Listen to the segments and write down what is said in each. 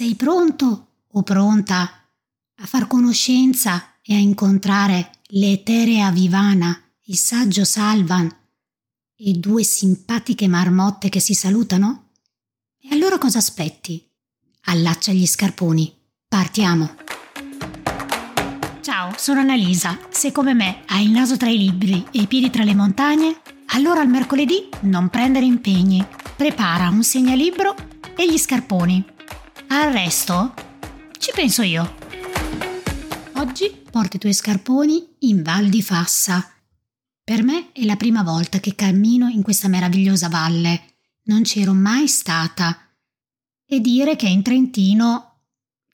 Sei pronto o pronta a far conoscenza e a incontrare l'eterea Vivana, il saggio Salvan e due simpatiche marmotte che si salutano? E allora cosa aspetti? Allaccia gli scarponi. Partiamo. Ciao, sono Annalisa. Se come me hai il naso tra i libri e i piedi tra le montagne, allora il mercoledì non prendere impegni. Prepara un segnalibro e gli scarponi. Al resto ci penso io. Oggi porto i tuoi scarponi in Val di Fassa. Per me è la prima volta che cammino in questa meravigliosa valle. Non c'ero mai stata. E dire che in Trentino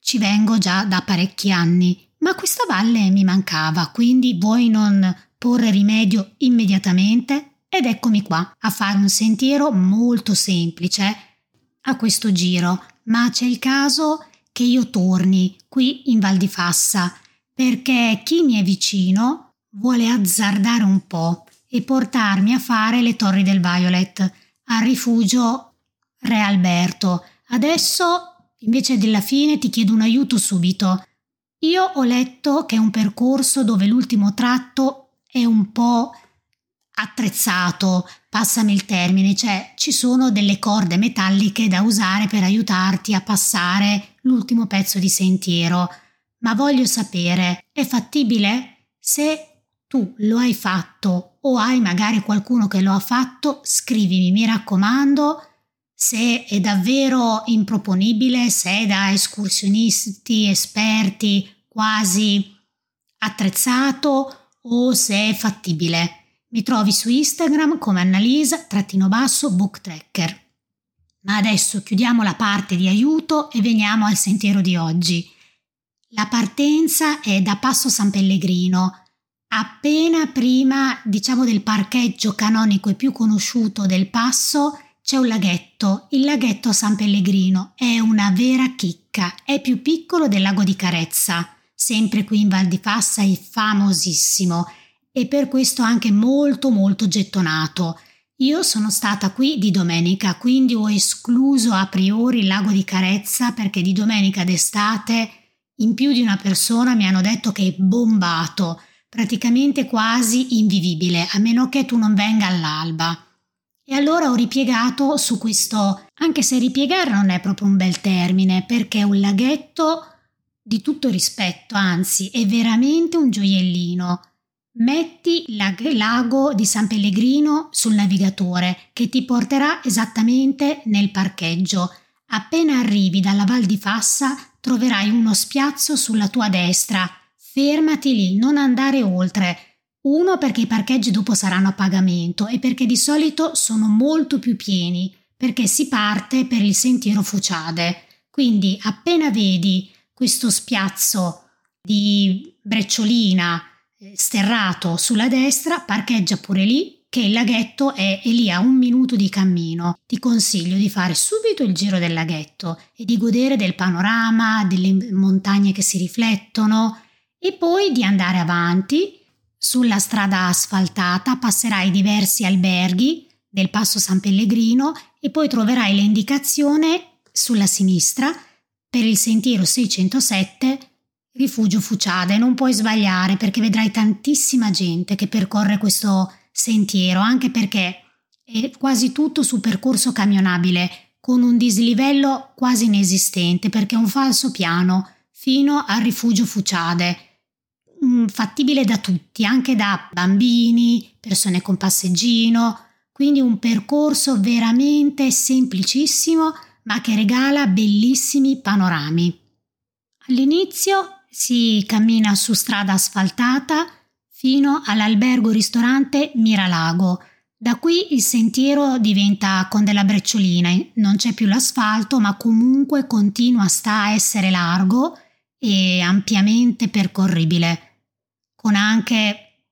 ci vengo già da parecchi anni, ma questa valle mi mancava, quindi vuoi non porre rimedio immediatamente? Ed eccomi qua a fare un sentiero molto semplice a questo giro ma c'è il caso che io torni qui in Val di Fassa, perché chi mi è vicino vuole azzardare un po' e portarmi a fare le torri del Violet al rifugio Re Alberto. Adesso, invece della fine, ti chiedo un aiuto subito. Io ho letto che è un percorso dove l'ultimo tratto è un po' attrezzato, passami il termine, cioè ci sono delle corde metalliche da usare per aiutarti a passare l'ultimo pezzo di sentiero. Ma voglio sapere, è fattibile? Se tu lo hai fatto o hai magari qualcuno che lo ha fatto, scrivimi, mi raccomando, se è davvero improponibile, se è da escursionisti esperti quasi attrezzato o se è fattibile. Mi trovi su Instagram come Annalisa-booktracker. Ma adesso chiudiamo la parte di aiuto e veniamo al sentiero di oggi. La partenza è da Passo San Pellegrino, appena prima, diciamo, del parcheggio canonico e più conosciuto del passo, c'è un laghetto, il laghetto San Pellegrino. È una vera chicca, è più piccolo del lago di Carezza, sempre qui in Val di Fassa è famosissimo e per questo anche molto molto gettonato. Io sono stata qui di domenica, quindi ho escluso a priori il lago di Carezza perché di domenica d'estate in più di una persona mi hanno detto che è bombato, praticamente quasi invivibile, a meno che tu non venga all'alba. E allora ho ripiegato su questo, anche se ripiegare non è proprio un bel termine, perché è un laghetto di tutto rispetto, anzi è veramente un gioiellino. Metti lago di San Pellegrino sul navigatore che ti porterà esattamente nel parcheggio. Appena arrivi dalla Val di Fassa troverai uno spiazzo sulla tua destra. Fermati lì, non andare oltre. Uno perché i parcheggi dopo saranno a pagamento e perché di solito sono molto più pieni, perché si parte per il sentiero Fuciade. Quindi appena vedi questo spiazzo di brecciolina sterrato sulla destra, parcheggia pure lì, che il laghetto è, è lì a un minuto di cammino. Ti consiglio di fare subito il giro del laghetto e di godere del panorama, delle montagne che si riflettono e poi di andare avanti. Sulla strada asfaltata passerai diversi alberghi del Passo San Pellegrino e poi troverai l'indicazione sulla sinistra per il sentiero 607 Rifugio Fuciade, non puoi sbagliare perché vedrai tantissima gente che percorre questo sentiero, anche perché è quasi tutto su percorso camionabile, con un dislivello quasi inesistente perché è un falso piano fino al rifugio Fuciade, mm, fattibile da tutti, anche da bambini, persone con passeggino, quindi un percorso veramente semplicissimo ma che regala bellissimi panorami. All'inizio si cammina su strada asfaltata fino all'albergo ristorante Miralago. Da qui il sentiero diventa con della brecciolina, non c'è più l'asfalto, ma comunque continua sta a essere largo e ampiamente percorribile, con anche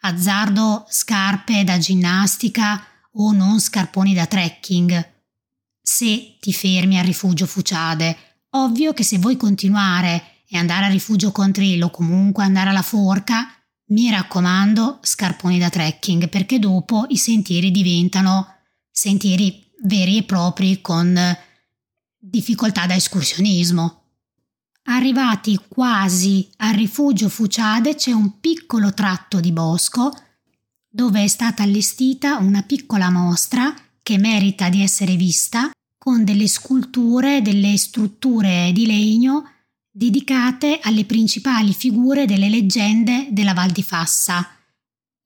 azzardo scarpe da ginnastica o non scarponi da trekking. Se ti fermi al rifugio Fuciade, ovvio che se vuoi continuare e andare a rifugio Contrillo o comunque andare alla forca, mi raccomando scarponi da trekking perché dopo i sentieri diventano sentieri veri e propri con difficoltà da escursionismo. Arrivati quasi al rifugio Fuciade c'è un piccolo tratto di bosco dove è stata allestita una piccola mostra che merita di essere vista con delle sculture, delle strutture di legno dedicate alle principali figure delle leggende della Val di Fassa,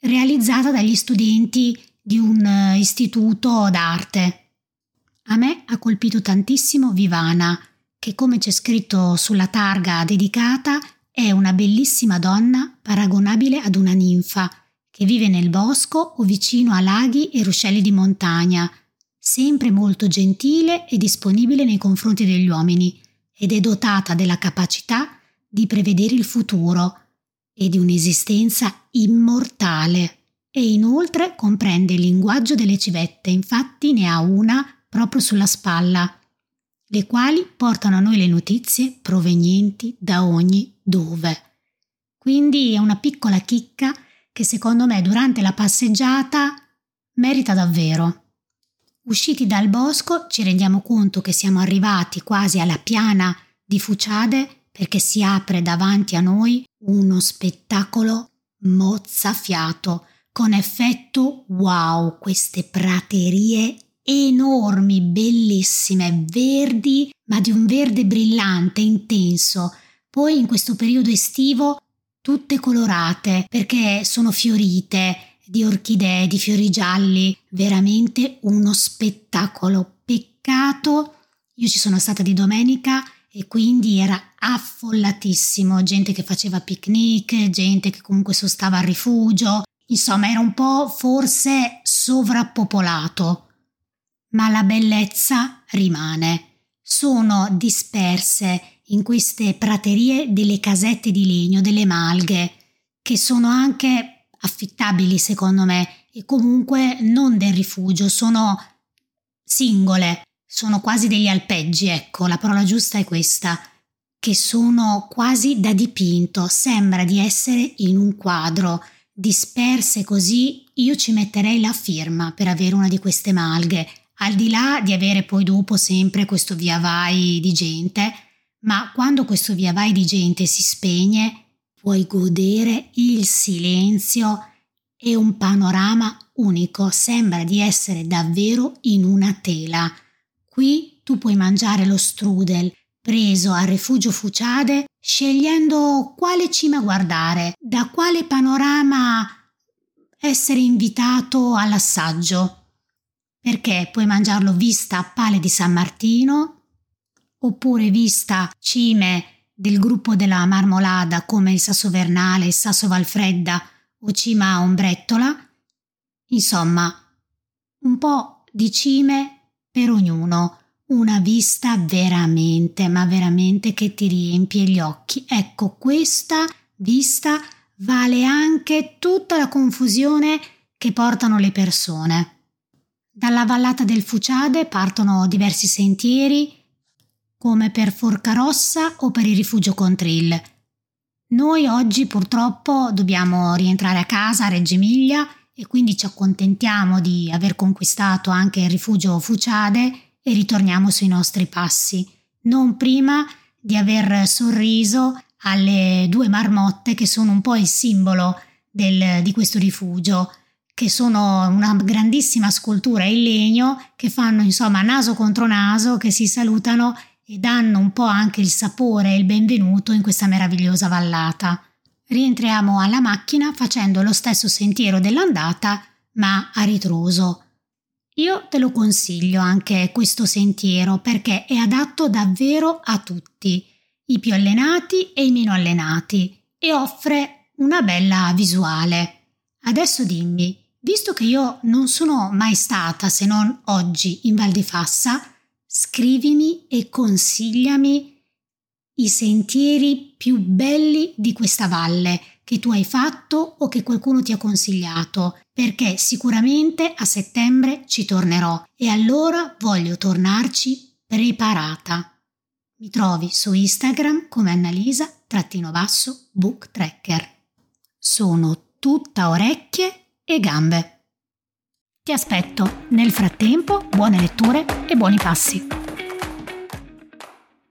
realizzata dagli studenti di un eh, istituto d'arte. A me ha colpito tantissimo Vivana, che come c'è scritto sulla targa dedicata è una bellissima donna paragonabile ad una ninfa, che vive nel bosco o vicino a laghi e ruscelli di montagna, sempre molto gentile e disponibile nei confronti degli uomini, ed è dotata della capacità di prevedere il futuro e di un'esistenza immortale. E inoltre comprende il linguaggio delle civette, infatti ne ha una proprio sulla spalla, le quali portano a noi le notizie provenienti da ogni dove. Quindi è una piccola chicca che secondo me durante la passeggiata merita davvero. Usciti dal bosco ci rendiamo conto che siamo arrivati quasi alla piana di Fuciade perché si apre davanti a noi uno spettacolo mozzafiato con effetto wow, queste praterie enormi, bellissime, verdi, ma di un verde brillante, intenso. Poi in questo periodo estivo tutte colorate perché sono fiorite, di orchidee, di fiori gialli, veramente uno spettacolo. Peccato, io ci sono stata di domenica e quindi era affollatissimo, gente che faceva picnic, gente che comunque sostava al rifugio, insomma era un po' forse sovrappopolato. Ma la bellezza rimane. Sono disperse in queste praterie delle casette di legno, delle malghe, che sono anche affittabili secondo me e comunque non del rifugio, sono singole, sono quasi degli alpeggi, ecco, la parola giusta è questa, che sono quasi da dipinto, sembra di essere in un quadro, disperse così, io ci metterei la firma per avere una di queste malghe, al di là di avere poi dopo sempre questo via vai di gente, ma quando questo via vai di gente si spegne, puoi godere il silenzio e un panorama unico, sembra di essere davvero in una tela. Qui tu puoi mangiare lo strudel preso al rifugio Fuciade scegliendo quale cima guardare, da quale panorama essere invitato all'assaggio. Perché puoi mangiarlo vista a Pale di San Martino oppure vista cime del gruppo della Marmolada come il Sasso Vernale, il Sasso Valfredda o Cima Ombrettola, insomma, un po' di cime per ognuno, una vista veramente, ma veramente che ti riempie gli occhi. Ecco, questa vista vale anche tutta la confusione che portano le persone. Dalla vallata del Fuciade partono diversi sentieri come per Forcarossa o per il rifugio Contrill. Noi oggi purtroppo dobbiamo rientrare a casa a Reggio Emilia e quindi ci accontentiamo di aver conquistato anche il rifugio Fuciade e ritorniamo sui nostri passi, non prima di aver sorriso alle due marmotte che sono un po' il simbolo del, di questo rifugio, che sono una grandissima scultura in legno che fanno insomma naso contro naso, che si salutano e danno un po' anche il sapore e il benvenuto in questa meravigliosa vallata. Rientriamo alla macchina facendo lo stesso sentiero dell'andata, ma a ritroso. Io te lo consiglio anche questo sentiero perché è adatto davvero a tutti, i più allenati e i meno allenati, e offre una bella visuale. Adesso dimmi, visto che io non sono mai stata se non oggi in Val di Fassa, scrivimi e consigliami i sentieri più belli di questa valle che tu hai fatto o che qualcuno ti ha consigliato, perché sicuramente a settembre ci tornerò e allora voglio tornarci preparata. Mi trovi su Instagram come Annalisa-book tracker. Sono tutta orecchie e gambe. Ti aspetto. Nel frattempo, buone letture e buoni passi.